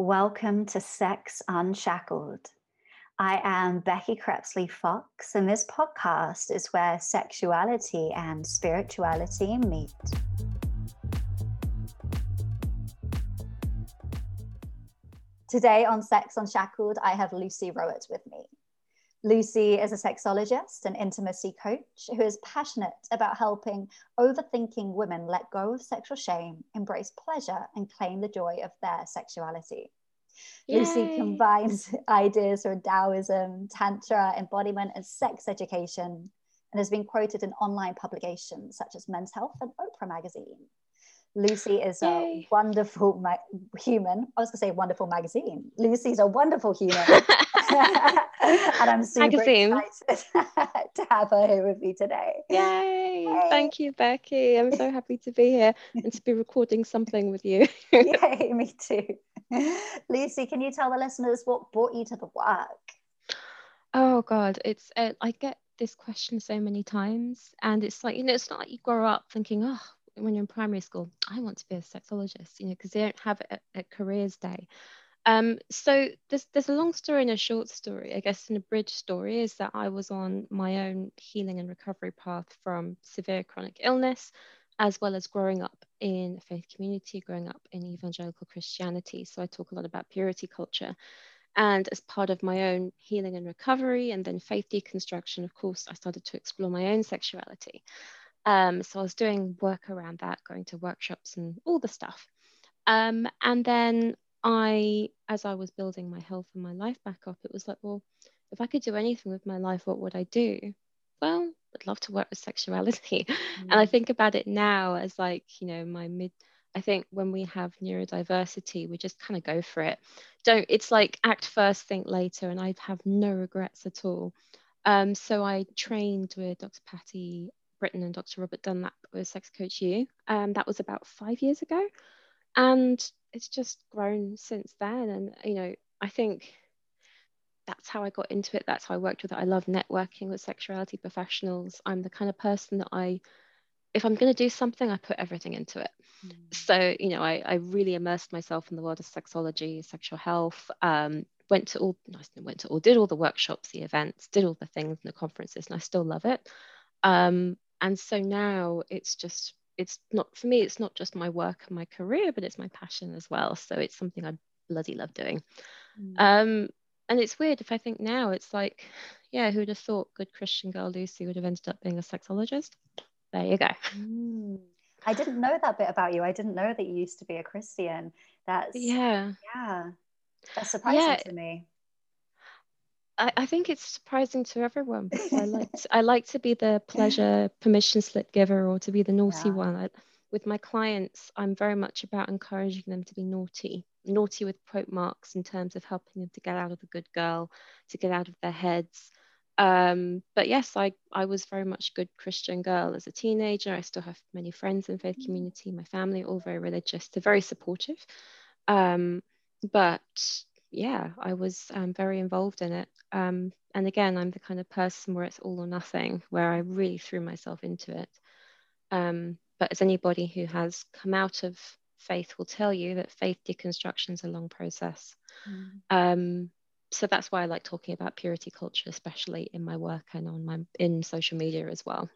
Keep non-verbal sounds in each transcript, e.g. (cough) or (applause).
Welcome to Sex Unshackled. I am Becky Crepsley Fox, and this podcast is where sexuality and spirituality meet. Today on Sex Unshackled, I have Lucy Rowett with me. Lucy is a sexologist and intimacy coach who is passionate about helping overthinking women let go of sexual shame, embrace pleasure, and claim the joy of their sexuality. Yay. Lucy combines (laughs) ideas from Taoism, Tantra, embodiment, and sex education, and has been quoted in online publications such as Men's Health and Oprah Magazine. Lucy is Yay. a wonderful ma- human. I was going to say wonderful magazine. Lucy's a wonderful human. (laughs) (laughs) and I'm super magazine. excited (laughs) to have her here with me today. Yay. Yay! Thank you, Becky. I'm so happy to be here and to be recording something with you. Yay, me too. Lucy, can you tell the listeners what brought you to the work? Oh, God. It's, uh, I get this question so many times and it's like you know it's not like you grow up thinking oh when you're in primary school, I want to be a sexologist, you know, because they don't have it at, careers day. Um, so there's there's a long story and a short story. I guess and a bridge story is that I was on my own healing and recovery path from severe chronic illness, as well as growing up in a faith community, growing up in evangelical Christianity. So I talk a lot about purity culture. And as part of my own healing and recovery and then faith deconstruction, of course, I started to explore my own sexuality. Um, so I was doing work around that, going to workshops and all the stuff. Um, and then I, as I was building my health and my life back up, it was like, well, if I could do anything with my life, what would I do? Well, I'd love to work with sexuality. Mm. (laughs) And I mm. think about it now as like, you know, my mid, I think when we have neurodiversity, we just kind of go for it. Don't, it's like act first, think later. And I have no regrets at all. Um, so I trained with Dr. Patti Britton and Dr. Robert Dunlap with Sex Coach U. Um, that was about five years ago. And it's just grown since then. And, you know, I think that's how I got into it. That's how I worked with it. I love networking with sexuality professionals. I'm the kind of person that I, if I'm going to do something, I put everything into it. Mm. So, you know, I, I really immersed myself in the world of sexology, sexual health, um, went to all, went to all, did all the workshops, the events, did all the things and the conferences, and I still love it. Um, and so now it's just it's not for me it's not just my work and my career but it's my passion as well. So it's something i bloody love doing. Mm. um and it's weird if i think now it's like yeah who would have thought good christian girl lucy would have ended up being a sexologist? There you go. Mm. i didn't know that bit about you. I didn't know that you used to be a christian. That's yeah. yeah that's surprising yeah. to me I, I think it's surprising to everyone. I like (laughs) to, I like to be the pleasure permission slip giver or to be the naughty yeah. one. I, with my clients, I'm very much about encouraging them to be naughty, naughty with quote marks in terms of helping them to get out of the good girl, to get out of their heads. Um, but yes, I, I was very much a good Christian girl as a teenager. I still have many friends in faith mm. community. My family all very religious. They're very supportive. Um, but yeah, I was um, very involved in it. Um, and again, I'm the kind of person where it's all or nothing, where I really threw myself into it. Um, but as anybody who has come out of faith will tell you that faith deconstruction is a long process. Mm. so that's why I like talking about purity culture, especially in my work and on my in social media as well.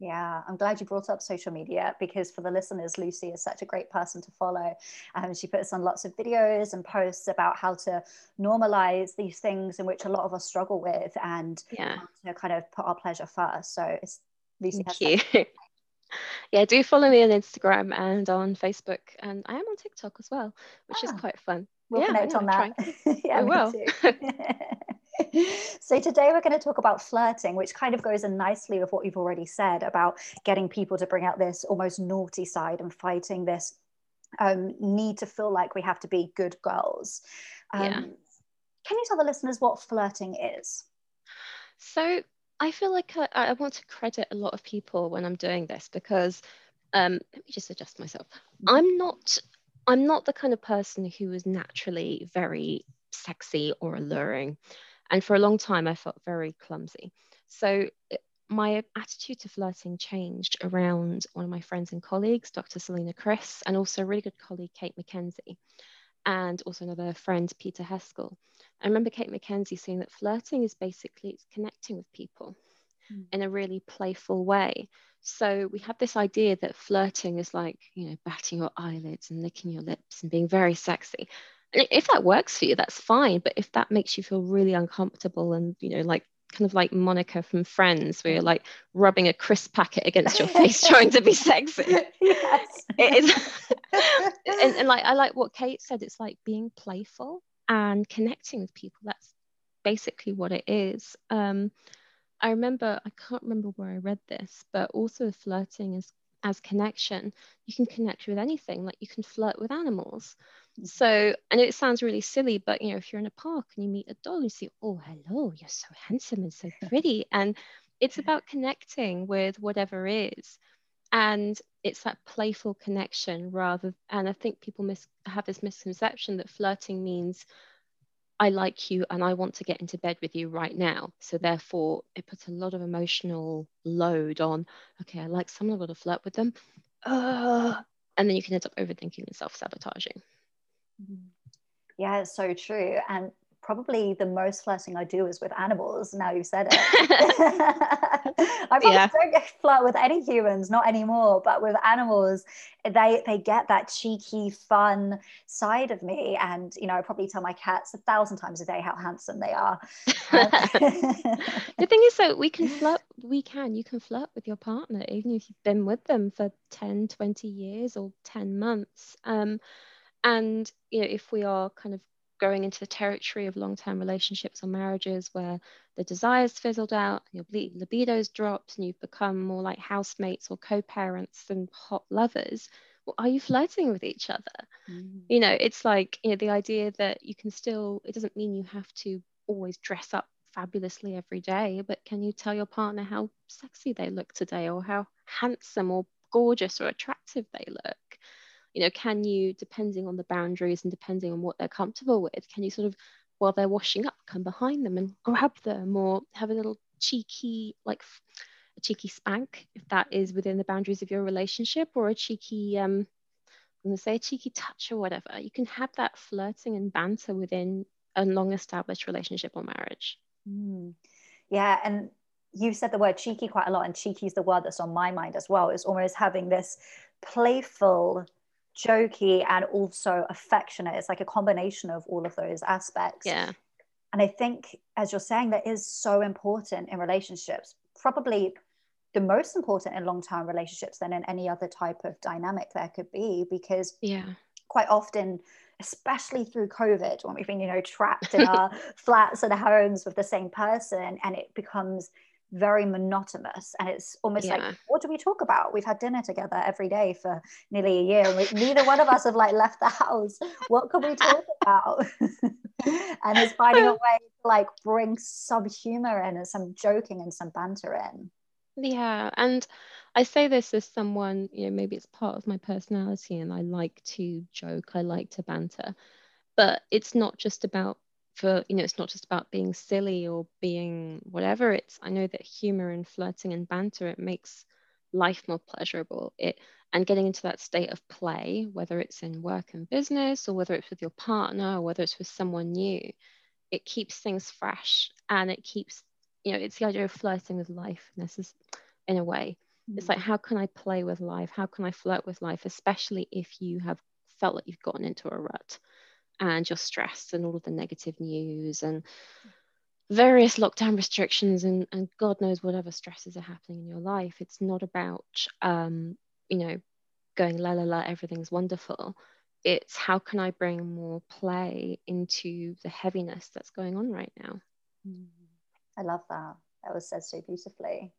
Yeah, I'm glad you brought up social media because for the listeners, Lucy is such a great person to follow. Um, she puts on lots of videos and posts about how to normalize these things in which a lot of us struggle with and yeah. to kind of put our pleasure first. So it's Lucy. Thank you. (laughs) yeah, do follow me on Instagram and on Facebook, and I am on TikTok as well, which ah, is quite fun. We'll yeah, connect on that. (laughs) yeah, we will. (laughs) (laughs) so today we're going to talk about flirting which kind of goes in nicely with what you've already said about getting people to bring out this almost naughty side and fighting this um, need to feel like we have to be good girls. Um, yeah. can you tell the listeners what flirting is? So i feel like I, I want to credit a lot of people when i'm doing this because um, let me just adjust myself. I'm not i'm not the kind of person who is naturally very sexy or alluring and for a long time, I felt very clumsy. So my attitude to flirting changed around one of my friends and colleagues, Dr. Selena Chris, and also a really good colleague, Kate McKenzie. and also another friend, Peter Heskell. I remember Kate McKenzie saying that flirting is basically it's connecting with people mm. in a really playful way. So we have this idea that flirting is like, you know, batting your eyelids and licking your lips and being very sexy. If that works for you, that's fine. But if that makes you feel really uncomfortable and, you know, like kind of like Monica from Friends, where you're like rubbing a crisp packet against your face (laughs) trying to be sexy. Yes. It is. and, and like I like what Kate said, it's like being playful and connecting with people. That's basically what it is. Um, I remember, I can't remember where I read this, but also flirting is as connection. You can connect with anything, like you can flirt with animals. So I know it sounds really silly, but you know, if you're in a park and you meet a dog, you see, oh, hello, you're so handsome and so (laughs) pretty. and it's about connecting with whatever is. And it's that playful connection rather. And I think people mis- have this misconception that flirting means I like you and I want to get into bed with you right now. So therefore, it puts a lot of emotional load on. Okay, I like someone, I've got to flirt with them, uh, and then you can end up overthinking and self sabotaging. Yeah, it's so true. And probably the most flirting I do is with animals. Now you've said it. (laughs) (laughs) I probably yeah. don't flirt with any humans, not anymore, but with animals, they they get that cheeky, fun side of me. And you know, I probably tell my cats a thousand times a day how handsome they are. the (laughs) thing is that we can flirt, we can, you can flirt with your partner, even if you've been with them for 10, 20 years or 10 months. Um, and you know, if we are kind of going into the territory of long-term relationships or marriages where the desires fizzled out, your libido's dropped, and you've become more like housemates or co-parents than hot lovers. Well, are you flirting with each other? Mm. You know, it's like you know the idea that you can still. It doesn't mean you have to always dress up fabulously every day, but can you tell your partner how sexy they look today, or how handsome or gorgeous or attractive they look? You know can you depending on the boundaries and depending on what they're comfortable with can you sort of while they're washing up come behind them and grab them or have a little cheeky like a cheeky spank if that is within the boundaries of your relationship or a cheeky um I'm going to say a cheeky touch or whatever. You can have that flirting and banter within a long established relationship or marriage. Mm. yeah and you've said the word cheeky quite a lot and cheeky is the word that's on my mind as well. It's almost having this playful jokey and also affectionate. It's like a combination of all of those aspects. Yeah. And I think, as you're saying, that is so important in relationships, probably the most important in long term relationships than in any other type of dynamic there could be, because yeah, quite often, especially through COVID, when we've been, you know, trapped in (laughs) our flats and homes with the same person, and it becomes very monotonous and it's almost yeah. like what do we talk about? We've had dinner together every day for nearly a year we, neither one of us have like left the house. What can we talk (laughs) about? (laughs) And it's finding a (laughs) way to like bring some humor in and some joking and some banter in. Yeah and i say this as someone you know maybe it's part of my personality and i like to joke i like to banter but it's not just about for you know it's not just about being silly or being whatever it's i know that humor and flirting and banter it makes life more pleasurable. It and getting into that state of play whether it's in work and business or whether it's with your partner or whether it's with someone new it keeps things fresh and it keeps you know it's the idea of flirting with life in, this, is in a way. Mm. it's like how can i play with life? How can i flirt with life especially if you have felt like you've gotten into a rut and your stress and all of the negative news and various lockdown restrictions and, and God knows whatever stresses are happening in your life. It's not about, um, you know, going la la la, everything's wonderful. It's how can I bring more play into the heaviness that's going on right now? I love that. That was said so beautifully.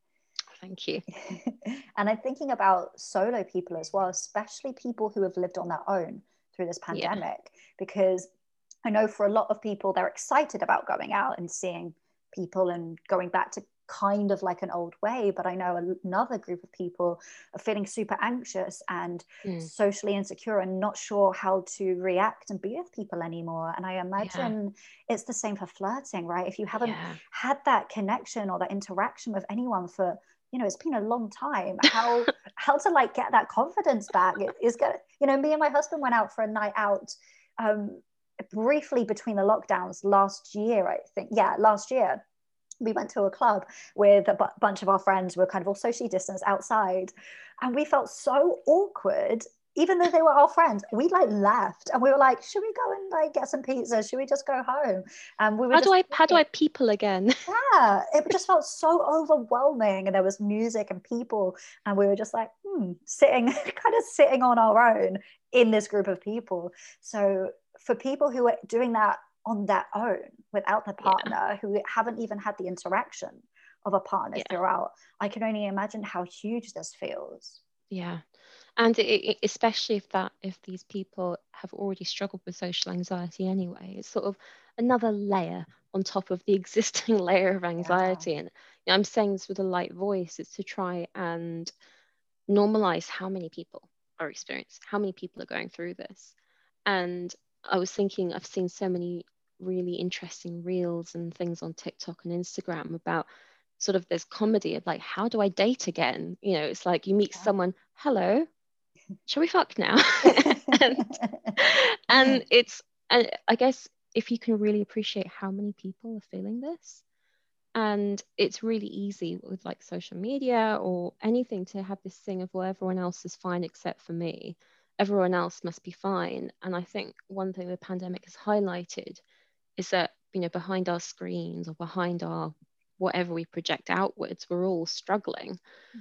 Thank you. (laughs) and I'm thinking about solo people as well, especially people who have lived on their own through this pandemic yeah. because I know for a lot of people they're excited about going out and seeing people and going back to kind of like an old way but i know another group of people are feeling super anxious and mm. socially insecure and not sure how to react and be with people anymore and i imagine yeah. it's the same for flirting right if you haven't yeah. had that connection or that interaction with anyone for you know it's been a long time how how to like get that confidence back is good you know me and my husband went out for a night out um, briefly between the lockdowns last year, I think, yeah, last year, we went to a club with a bunch of our friends. We were kind of all socially distanced outside, and we felt so awkward even though they were our friends, we like left and we were like, should we go and like get some pizza? Should we just go home? And we were how just, do I how do I people again? (laughs) yeah, it just felt so overwhelming. And there was music and people, and we were just like, hmm, sitting (laughs) kind of sitting on our own in this group of people. So for people who are doing that on their own without their partner, yeah. who haven't even had the interaction of a partner yeah. throughout, I can only imagine how huge this feels. Yeah and it, it, especially if that if these people have already struggled with social anxiety anyway it's sort of another layer on top of the (laughs) existing layer of anxiety yeah. and you know, i'm saying this with a light voice it's to try and normalize how many people are experiencing how many people are going through this and i was thinking i've seen so many really interesting reels and things on tiktok and instagram about sort of this comedy of like how do i date again you know it's like you meet yeah. someone hello shall we fuck now? (laughs) and, and it's, and I guess if you can really appreciate how many people are feeling this, and it's really easy with like social media or anything to have this thing of well everyone else is fine except for me everyone else must be fine and i think one thing the pandemic has highlighted is that you know behind our screens or behind our whatever we project outwards we're all struggling mm-hmm.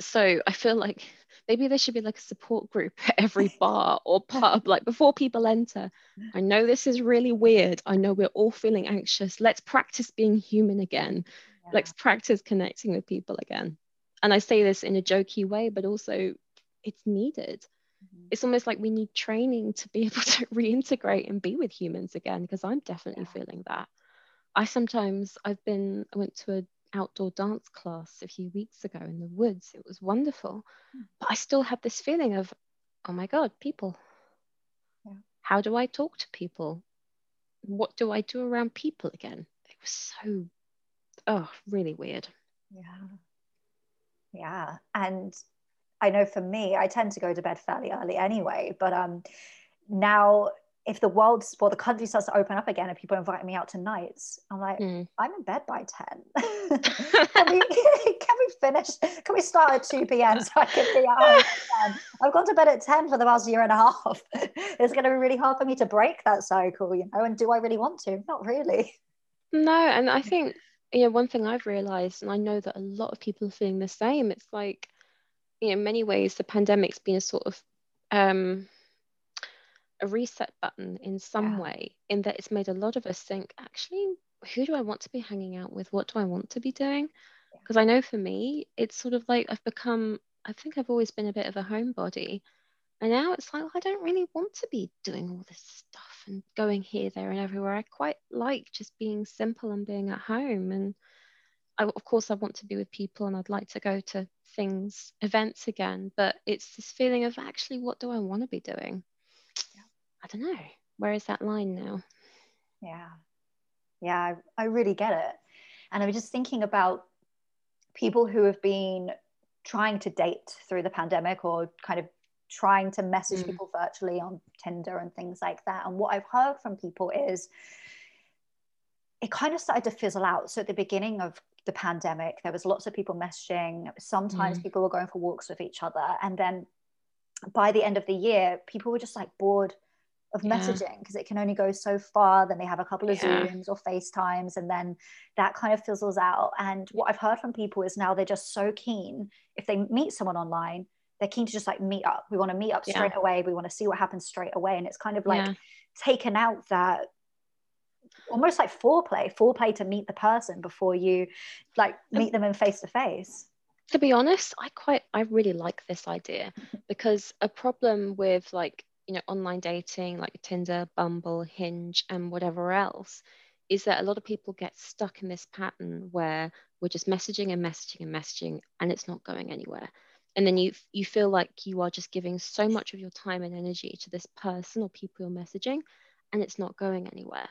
So i feel like maybe there should be like a support group at every (laughs) bar or pub like before people enter. I know this is really weird. I know we're all feeling anxious. Let's practice being human again. Yeah. let's practice connecting with people again. And i say this in a jokey way but also it's needed. Mm-hmm. it's almost like we need training to be (laughs) able to reintegrate and be with humans again because i'm definitely yeah. feeling that. I sometimes i've been i went to a outdoor dance class a few weeks ago in the woods. It was wonderful. Mm. But I still had this feeling of, oh my God, people. Yeah. How do I talk to people? What do I do around people again? It was so, oh, really weird. Yeah. Yeah. And I know for me, I tend to go to bed fairly early anyway, but um, now if the world or the country starts to open up again and people invite me out to nights, I'm like, mm. I'm in bed by 10. (laughs) can, we, (laughs) (laughs) can we finish? Can we start at 2 p.m. so I can be home I've gone to bed at 10 for the last year and a half. it's going to be really hard for me to break that cycle, you know, and do I really want to? Not really. No, and I think, you know, one thing I've realized, and I know that a lot of people are feeling the same, it's like, you know, in many ways, the pandemic's been a sort of, um, a reset button in some yeah. way in that it's made a lot of us think actually who do i want to be hanging out with? What do i want to be doing? Because yeah. i know for me it's sort of like i've become i think i've always been a bit of a homebody. And now it's like well, i don't really want to be doing all this stuff and going here there and everywhere. I quite like just being simple and being at home. And I, of course i want to be with people and i'd like to go to things events again but it's this feeling of actually what do i want to be doing I don't know. Where is that line now? Yeah. Yeah, I, I really get it. And I was just thinking about people who have been trying to date through the pandemic or kind of trying to message mm. people virtually on Tinder and things like that. And what I've heard from people is it kind of started to fizzle out. So at the beginning of the pandemic, there was lots of people messaging. Sometimes mm. people were going for walks with each other. And then by the end of the year, people were just like bored of yeah. messaging because it can only go so far. Then they have a couple of yeah. Zooms or FaceTimes, and then that kind of fizzles out. And what I've heard from people is now they're just so keen if they meet someone online, they're keen to just like meet up. We want to meet up yeah. straight away. We want to see what happens straight away. And it's kind of like taken out that almost like foreplay, foreplay to meet the person before you like um, meet them in face to face to be honest i quite i really like this idea because a problem with like you know online dating like tinder bumble hinge and whatever else is that a lot of people get stuck in this pattern where we're just messaging and messaging and messaging and it's not going anywhere. And then you you feel like you are just giving so much of your time and energy to this person or people you're messaging and it's not going anywhere.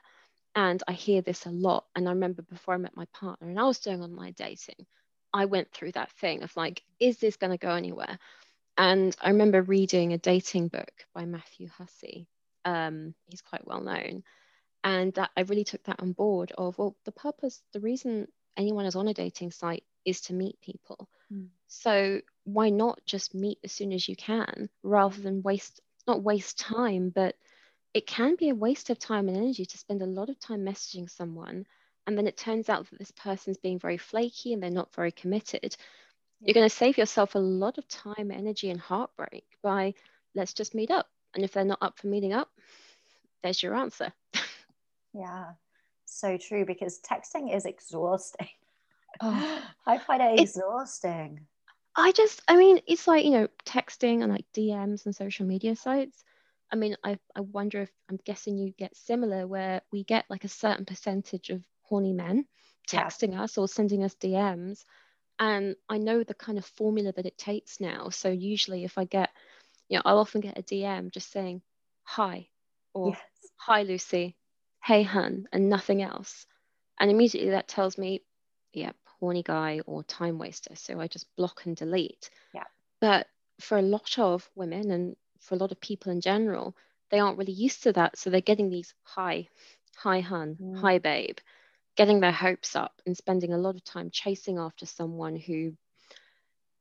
And i hear this a lot and i remember before i met my partner and i was doing online dating i went through that thing of like is this going to go anywhere and I remember reading a dating book by Matthew Hussey. Um, he's quite well known. And that I really took that on board of, well, the purpose, the reason anyone is on a dating site is to meet people. Mm. So why not just meet as soon as you can rather than waste, not waste time, but it can be a waste of time and energy to spend a lot of time messaging someone and then it turns out that this person's being very flaky and they're not very committed you're going to save yourself a lot of time energy and heartbreak by let's just meet up and if they're not up for meeting up there's your answer yeah so true because texting is exhausting oh, (laughs) i find it exhausting i just i mean it's like you know texting and like dms and social media sites I mean, I, I wonder if I'm guessing you get similar where we get like a certain percentage of horny men texting yeah. us or sending us DMs. And I know the kind of formula that it takes now. So usually if I get, you know, I'll often get a DM just saying, hi, or yes. hi, Lucy, hey, hun, and nothing else. And immediately that tells me, yep, horny guy or time waster. So I just block and delete. Yeah. But for a lot of women and for a lot of people in general, they aren't really used to that. So they're getting these hi, hi, hun, mm. hi, babe, getting their hopes up and spending a lot of time chasing after someone who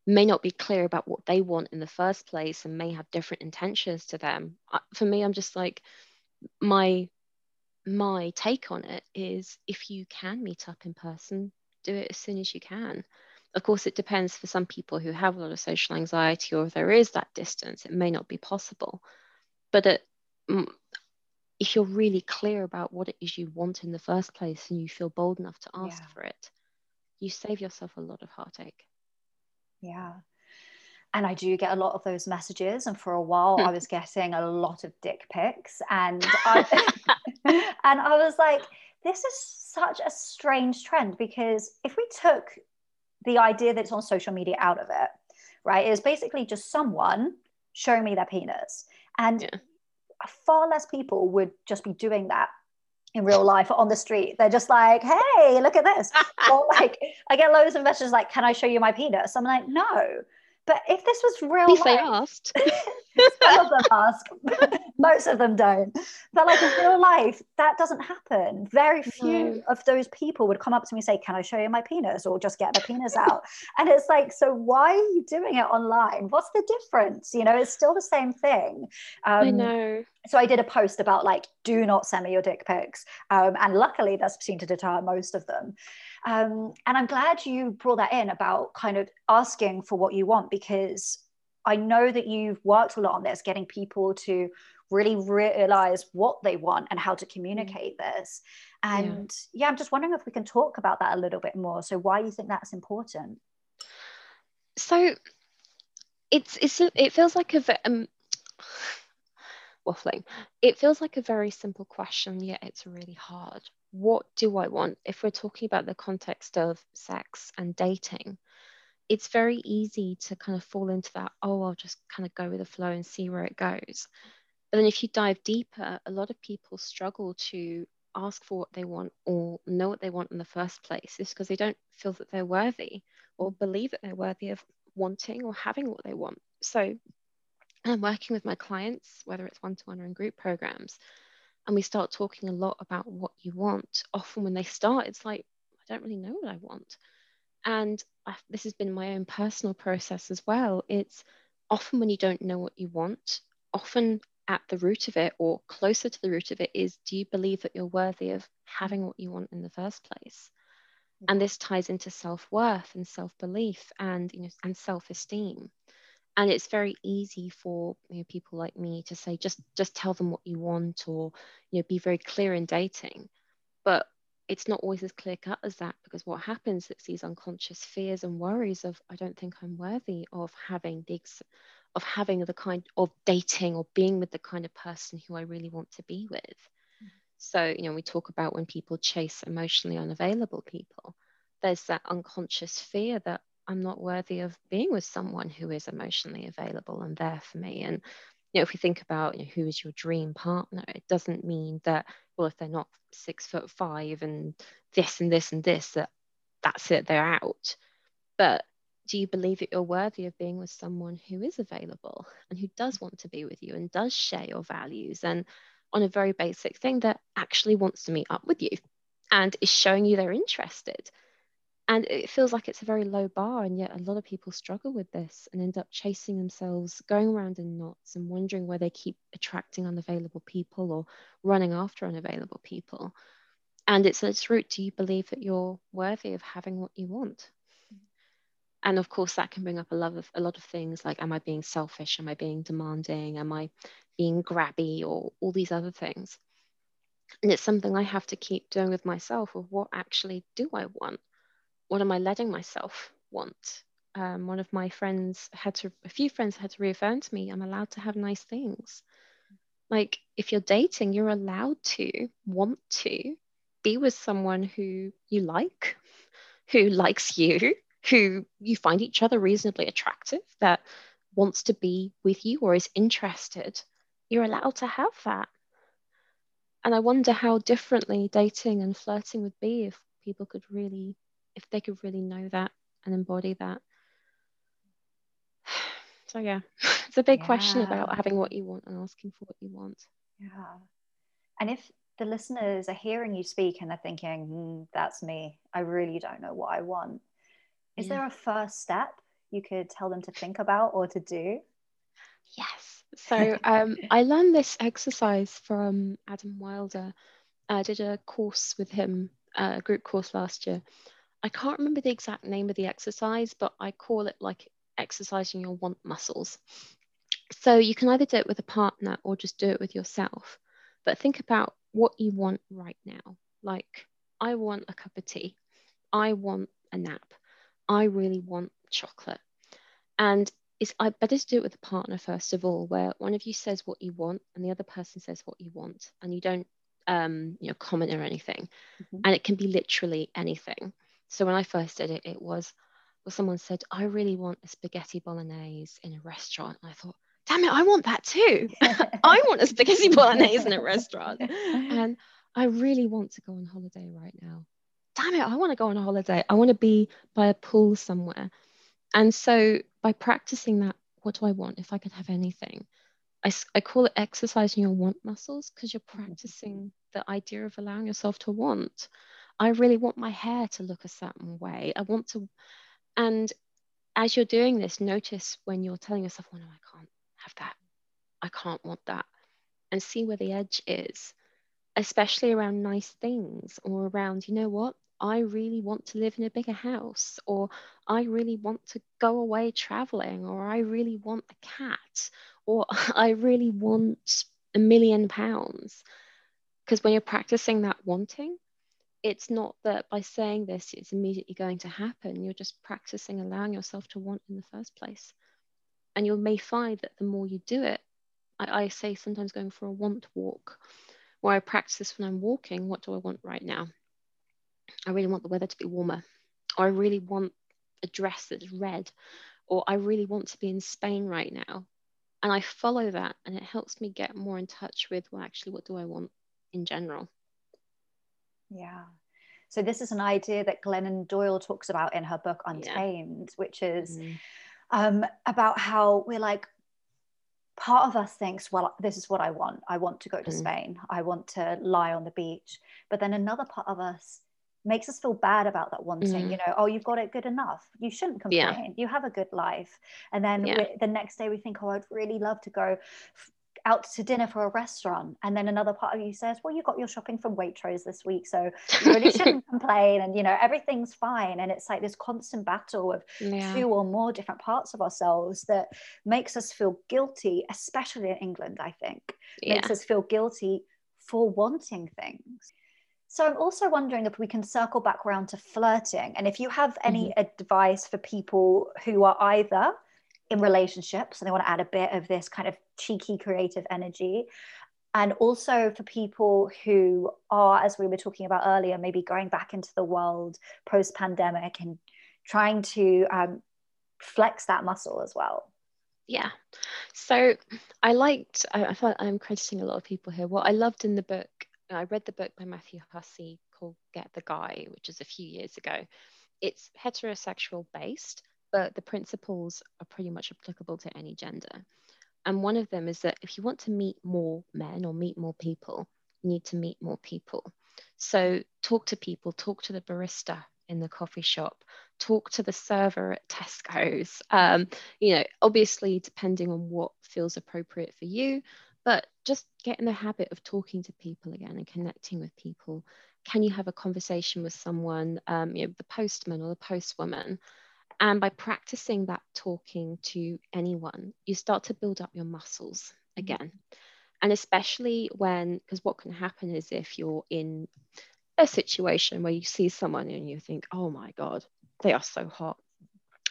may not be clear about what they want in the first place and may have different intentions to them. For me, I'm just like, my my take on it is if you can meet up in person, do it as soon as you can of course, it depends for some people who have a lot of social anxiety or if there is that distance, it may not be possible. But it, if you're really clear about what it is you want in the first place and you feel bold enough to ask yeah. for it, you save yourself a lot of heartache. Yeah. And I do get a lot of those messages. And for a (laughs) while, I was getting a lot of dick pics. And I, (laughs) and I was like, this is such a strange trend because if we took the idea that it's on social media out of it, right? it's basically just someone showing me their penis. And yeah. Far less people would just be doing that in real life on the street. They're just like, hey, look at this. (laughs) or like, I get loads of messages like, can I show you my penis? I'm like, no. But if this was real At least life, they asked. (laughs) some of them ask, (laughs) most of them don't. But like in real life, that doesn't happen. Very few no. of those people would come up to me and say, Can I show you my penis? Or just get my penis out. and it's like, so why are you doing it online? What's the difference? You know, it's still the same thing. Um, I know. So I did a post about like, do not send me your dick pics. Um, and luckily that's seemed to deter most of them. Um, and I'm glad you brought that in about kind of asking for what you want because I know that you've worked a lot on this, getting people to really realize what they want and how to communicate mm. this. And yeah. yeah, I'm just wondering if we can talk about that a little bit more. So, why you think that's important? So, it's it's it feels like a um, (sighs) waffling. It feels like a very simple question, yet it's really hard what do I want? If we're talking about the context of sex and dating, it's very easy to kind of fall into that, oh, I'll just kind of go with the flow and see where it goes. But then if you dive deeper, a lot of people struggle to ask for what they want or know what they want in the first place is because they don't feel that they're worthy or believe that they're worthy of wanting or having what they want. So I'm working with my clients, whether it's one to one or in group programs, and we start talking a lot about what you want, often when they start, it's like, I don't really know what I want. And I, this has been my own personal process as well. It's often when you don't know what you want, often at the root of it or closer to the root of it is do you believe that you're worthy of having what you want in the first place? And this ties into self-worth and self-belief and you know and self-esteem and it's very easy for you know, people like me to say just just tell them what you want or you know be very clear in dating. But it's not always as clear cut as that because what happens is these unconscious fears and worries of i don't think i'm worthy of having the of having the kind of dating or being with the kind of person who i really want to be with. So you know we talk about when people chase emotionally unavailable people. There's that unconscious fear that I'm not worthy of being with someone who is emotionally available and there for me. And you know, if we think about you know, who is your dream partner, it doesn't mean that well, if they're not six foot five and this and this and this, that that's it, they're out. But do you believe that you're worthy of being with someone who is available and who does want to be with you and does share your values and on a very basic thing that actually wants to meet up with you and is showing you they're interested. And it feels like it's a very low bar, and yet a lot of people struggle with this and end up chasing themselves, going around in knots, and wondering where they keep attracting unavailable people or running after unavailable people. And it's its root do you believe that you're worthy of having what you want? and of course that can bring up a lot of a lot of things like am i being selfish? Am i being demanding? Am i being grabby? Or all these other things. And it's something i have to keep doing with myself of what actually do i want what am i letting myself want um, one of my friends had to a few friends had to reaffirm to me i'm allowed to have nice things like if you're dating you're allowed to want to be with someone who you like (laughs) who likes you who you find each other reasonably attractive, that wants to be with you or is interested, you're allowed to have that. And I wonder how differently dating and flirting would be if people could really, if they could really know that and embody that. (sighs) So, yeah, (laughs) it's a big yeah. question about having what you want and asking for what you want. Yeah. And if the listeners are hearing you speak and they're thinking, mm, that's me, I really don't know what I want is yeah. there a first step you could tell them to think about or to do? Yes. So um, (laughs) I learned this exercise from Adam Wilder. I did a course with him, a group course last year. I can't remember the exact name of the exercise, but I call it like exercising your want muscles. So you can either do it with a partner or just do it with yourself. But think about what you want right now. Like, I want a cup of tea. I want a nap. I really want chocolate. And it's I better to do it with a partner first of all, where one of you says what you want and the other person says what you want, and you don't um, you know comment or anything. Mm-hmm. And it can be literally anything. So when I first did it, it was well, someone said, I really want a spaghetti bolognese in a restaurant. And I thought, damn it, I want that too. (laughs) I want a spaghetti (laughs) bolognese in a restaurant. (laughs) And I really want to go on holiday right now damn it, I want to go on a holiday. I want to be by a pool somewhere. And so by practicing that, what do I want if I could have anything? I, I call it exercising your want muscles because you're practicing the idea of allowing yourself to want. I really want my hair to look a certain way. I want to, and as you're doing this, notice when you're telling yourself, oh no, I can't have that. I can't want that. And see where the edge is, especially around nice things or around, you know what? I really want to live in a bigger house, or I really want to go away traveling, or I really want a cat, or (laughs) I really want a million pounds. Because when you're practicing that wanting, it's not that by saying this, it's immediately going to happen. You're just practicing allowing yourself to want in the first place. And you may find that the more you do it, I, I say sometimes going for a want walk, where I practice when I'm walking, what do I want right now? I really want the weather to be warmer, or I really want a dress that's red, or I really want to be in Spain right now. And I follow that, and it helps me get more in touch with, well, actually, what do I want in general? Yeah. So, this is an idea that Glennon Doyle talks about in her book Untamed, yeah. which is mm. um, about how we're like, part of us thinks, well, this is what I want. I want to go to mm. Spain. I want to lie on the beach. But then another part of us makes us feel bad about that one thing mm. you know oh you've got it good enough you shouldn't complain yeah. you have a good life and then yeah. the next day we think oh i'd really love to go out to dinner for a restaurant and then another part of you says well you got your shopping from waitrose this week so you really (laughs) shouldn't complain and you know everything's fine and it's like this constant battle of yeah. two or more different parts of ourselves that makes us feel guilty especially in england i think yeah. makes us feel guilty for wanting things so I'm also wondering if we can circle back around to flirting and if you have any mm-hmm. advice for people who are either in relationships and they want to add a bit of this kind of cheeky creative energy. And also for people who are as we were talking about earlier maybe going back into the world post pandemic and trying to um, flex that muscle as well. Yeah. So i liked I, I felt i'm crediting a lot of people here. What i loved in the book I read the book by Matthew Hussey called Get the Guy, which is a few years ago. It's heterosexual based, but the principles are pretty much applicable to any gender. And one of them is that if you want to meet more men or meet more people, you need to meet more people. So talk to people, talk to the barista in the coffee shop, talk to the server at Tesco's. Um, you know, obviously, depending on what feels appropriate for you, but just get in the habit of talking to people again and connecting with people. Can you have a conversation with someone, um, you know, the postman or the postwoman? And by practicing that talking to anyone, you start to build up your muscles mm-hmm. again. And especially when, because what can happen is if you're in a situation where you see someone and you think, oh my God, they are so hot.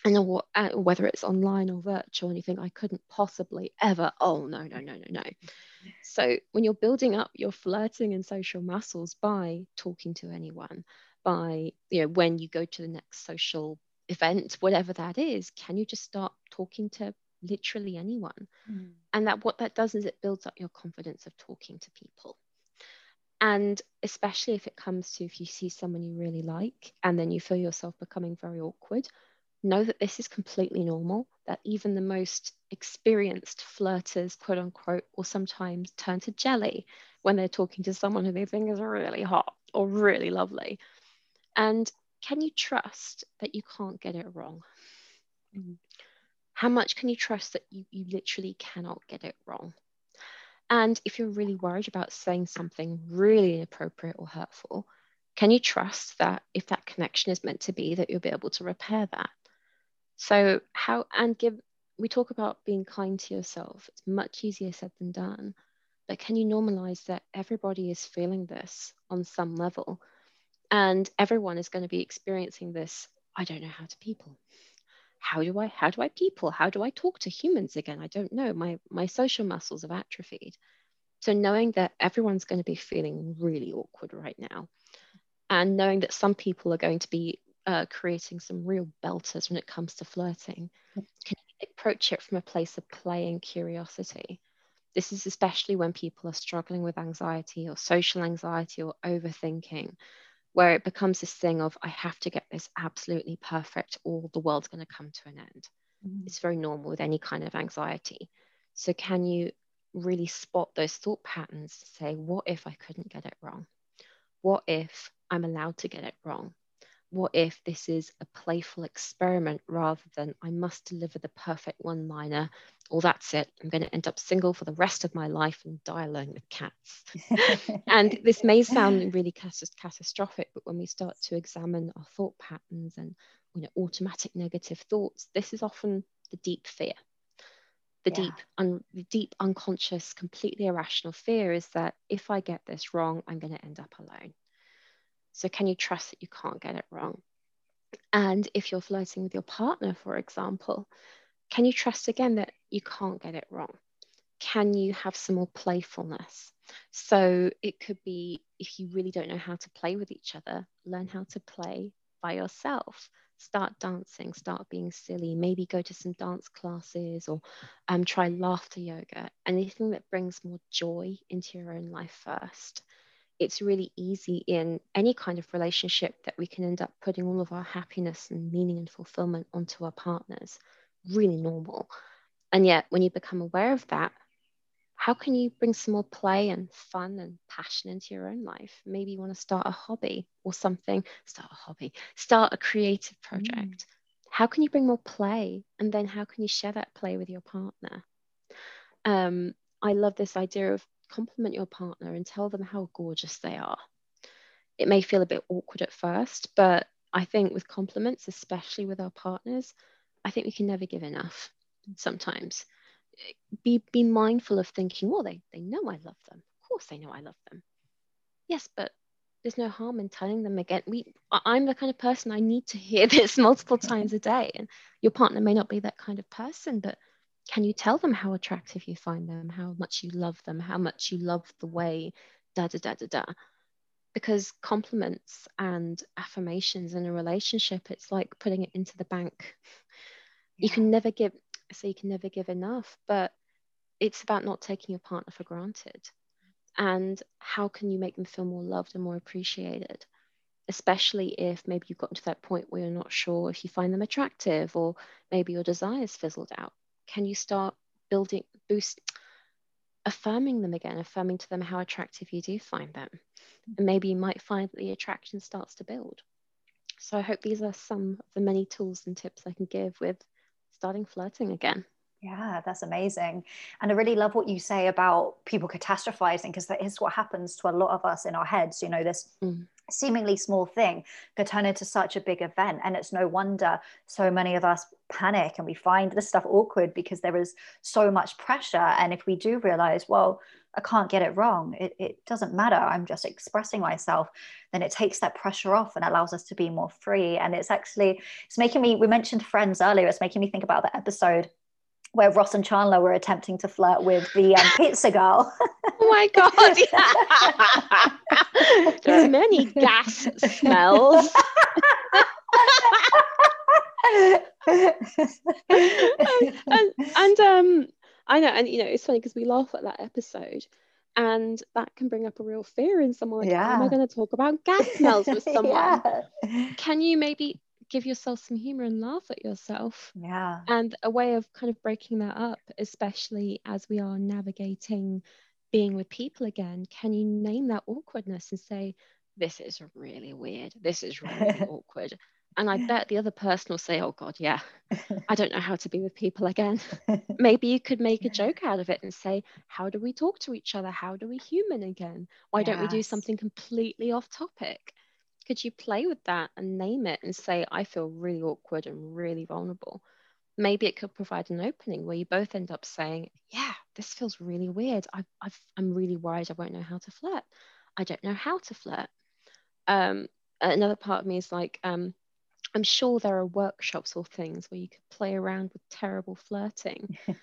And uh, whether it's online or virtual, and you think, I couldn't possibly ever, oh no, no, no, no, no. So when you're building up your flirting and social muscles by talking to anyone, by, you know, when you go to the next social event, whatever that is, can you just start talking to literally anyone? Mm. And that what that does is it builds up your confidence of talking to people. And especially if it comes to if you see someone you really like and then you feel yourself becoming very awkward, know that this is completely normal, that even the most experienced flirters, quote unquote, will sometimes turn to jelly when they're talking to someone who they think is really hot or really lovely. And can you trust that you can't get it wrong? Mm-hmm. How much can you trust that you, you literally cannot get it wrong? And if you're really worried about saying something really inappropriate or hurtful, can you trust that if that connection is meant to be, that you'll be able to repair that? So, how and give we talk about being kind to yourself. It's much easier said than done. But can you normalize that everybody is feeling this on some level? And everyone is going to be experiencing this. I don't know how to people how do I how do I people? How do I talk to humans again? I don't know. My my social muscles have atrophied. So knowing that everyone's going to be feeling really awkward right now, and knowing that some people are going to be uh, creating some real belters when it comes to flirting, can you approach it from a place of play and curiosity? This is especially when people are struggling with anxiety or social anxiety or overthinking where it becomes this thing of I have to get this absolutely perfect or the world's going to come to an end. Mm-hmm. It's very normal with any kind of anxiety. So, can you really spot those thought patterns to say, what if I couldn't get it wrong? What if I'm allowed to get it wrong? What if this is a playful experiment rather than I must deliver the perfect one liner or that's it, I'm going to end up single for the rest of my life and die alone with cats. and this may sound (laughs) really catastrophic, but when we start to examine our thought patterns and you know, automatic negative thoughts, this is often the deep fear. The yeah. deep, un- the deep unconscious, completely irrational fear is that if I get this wrong, I'm going to end up alone. So, can you trust that you can't get it wrong? And if you're flirting with your partner, for example, can you trust again that you can't get it wrong? Can you have some more playfulness? So it could be if you really don't know how to play with each other, learn how to play by yourself. Start dancing, start being silly, maybe go to some dance classes or um, try laughter yoga, anything that brings more joy into your own life first. It's really easy in any kind of relationship that we can end up putting all of our happiness and meaning and fulfillment onto our partners really normal. And yet, when you become aware of that, how can you bring some more play and fun and passion into your own life? Maybe you want to start a hobby or something, start a hobby, start a creative project. Mm. How can you bring more play? And then how can you share that play with your partner? Um, I love this idea of compliment your partner and tell them how gorgeous they are. It may feel a bit awkward at first, but I think with compliments, especially with our partners, I think we can never give enough sometimes. Be, be mindful of thinking, well, they, they know I love them. Of course they know I love them. Yes, but there's no harm in telling them again. We, I'm the kind of person I need to hear (laughs) this multiple times a day. And your partner may not be that kind of person, but can you tell them how attractive you find them, how much you love them, how much you love the way da da da da da? Because compliments and affirmations in a relationship, it's like putting it into the bank. You can never give so you can never give enough but it's about not taking your partner for granted. And how can you make them feel more loved and more appreciated? Especially if maybe you've gotten to that point where you're not sure if you find them attractive or maybe your desires fizzled out can you start building boost affirming them again affirming to them how attractive you do find them and maybe you might find that the attraction starts to build so i hope these are some of the many tools and tips i can give with starting flirting again yeah, that's amazing. And I really love what you say about people catastrophizing because that is what happens to a lot of us in our heads. You know, this mm. Seemingly small thing could turn into such a big event. And it's no wonder so many of us panic and we find this stuff awkward because there is so much pressure. And if we do realize, well, I can't get it wrong. It, it doesn't matter. I'm just expressing myself. Then it takes that pressure off and allows us to be more free. And it's actually, it's making me, we mentioned friends earlier. It's making me think about the episode where Ross and Chandler were attempting to flirt with the um, pizza girl. (laughs) oh my god! (laughs) Yeah. There's many gas smells. and, and, and um, I know, and you know, it's funny because we laugh at that episode, and that can bring up a real fear in someone. Like, yeah. Am I going to talk about gas smells with (laughs) someone? yeah. Can you maybe give yourself some humor and laugh at yourself. Yeah. And a way of kind of breaking that up, especially as we are navigating being with people again, can you name that awkwardness and say, this is really weird. This is really (laughs) awkward. And I bet the other person will say, oh God, yeah, (laughs) I don't know how to be with people again. (laughs) Maybe you could make a joke out of it and say, how do we talk to each other? How do we human again? Why yes. don't we do something completely off topic? Could you play with that and name it and say i feel really awkward and really vulnerable. Maybe it could provide an opening where you both end up saying yeah this feels really weird. I am really worried i won't know how to flirt. I don't know how to flirt. Um, another part of me is like um, i'm sure there are workshops or things where you could play around with terrible flirting. (laughs)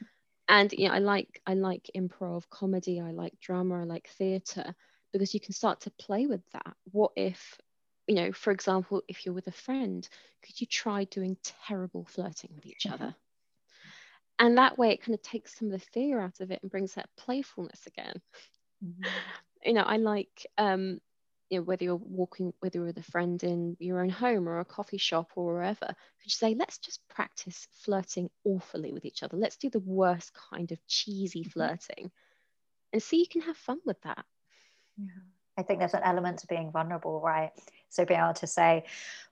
And you know i like i like improv comedy i like drama i like theater because you can start to play with that. What if you know, for example, if you're with a friend, could you try doing terrible flirting with each other? And that way it kind of takes some of the fear out of it and brings that playfulness again. Mm-hmm. You know, I like um, you know, whether you're walking, whether you're with a friend in your own home or a coffee shop or wherever, could you say, let's just practice flirting awfully with each other. Let's do the worst kind of cheesy mm-hmm. flirting and see you can have fun with that. Yeah. I think there's an element to being vulnerable, right? So being able to say,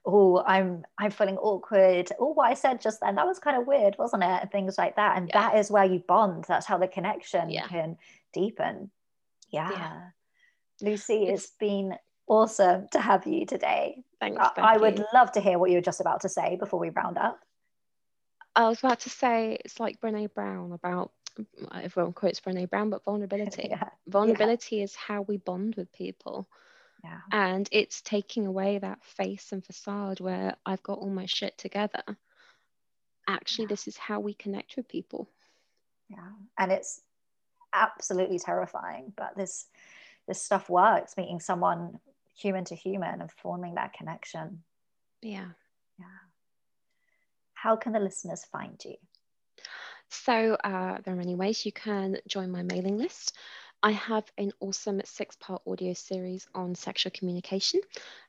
"Oh, I'm I'm feeling awkward. Oh, what I said just then that was kind of weird, wasn't it?" And things like that, and yeah. that is where you bond. That's how the connection yeah. can deepen. Yeah, yeah. Lucy, it's, it's been awesome to have you today. Thanks. I, I would love to hear what you were just about to say before we round up. I was about to say it's like Brene Brown about everyone quotes Brene Brown, but vulnerability. (laughs) yeah. Vulnerability yeah. is how we bond with people. Yeah. And it's taking away that face and facade where I've got all my shit together. Actually, yeah. this is how we connect with people. Yeah. And it's absolutely terrifying, but this this stuff works, meeting someone human to human and forming that connection. Yeah. Yeah. How can the listeners find you? So uh, there are many ways you can join my mailing list. I have an awesome six part audio series on sexual communication.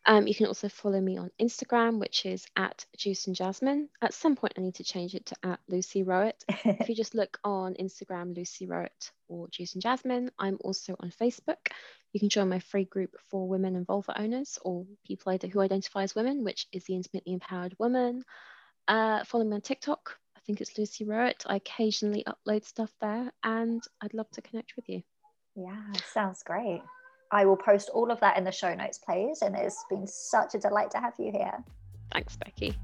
Um, you can also follow me on Instagram, which is at Juice and Jasmine. At some point, I need to change it to at Lucy Rowett. (laughs) if you just look on Instagram, Lucy Rowett or Juice and Jasmine, I'm also on Facebook. You can join my free group for women and vulva owners or people who identify as women, which is the Intimately Empowered Woman. Uh, follow me on TikTok. I think it's Lucy Rowett. I occasionally upload stuff there and I'd love to connect with you. Yeah, sounds great. I will post all of that in the show notes, please. And it's been such a delight to have you here. Thanks, Becky.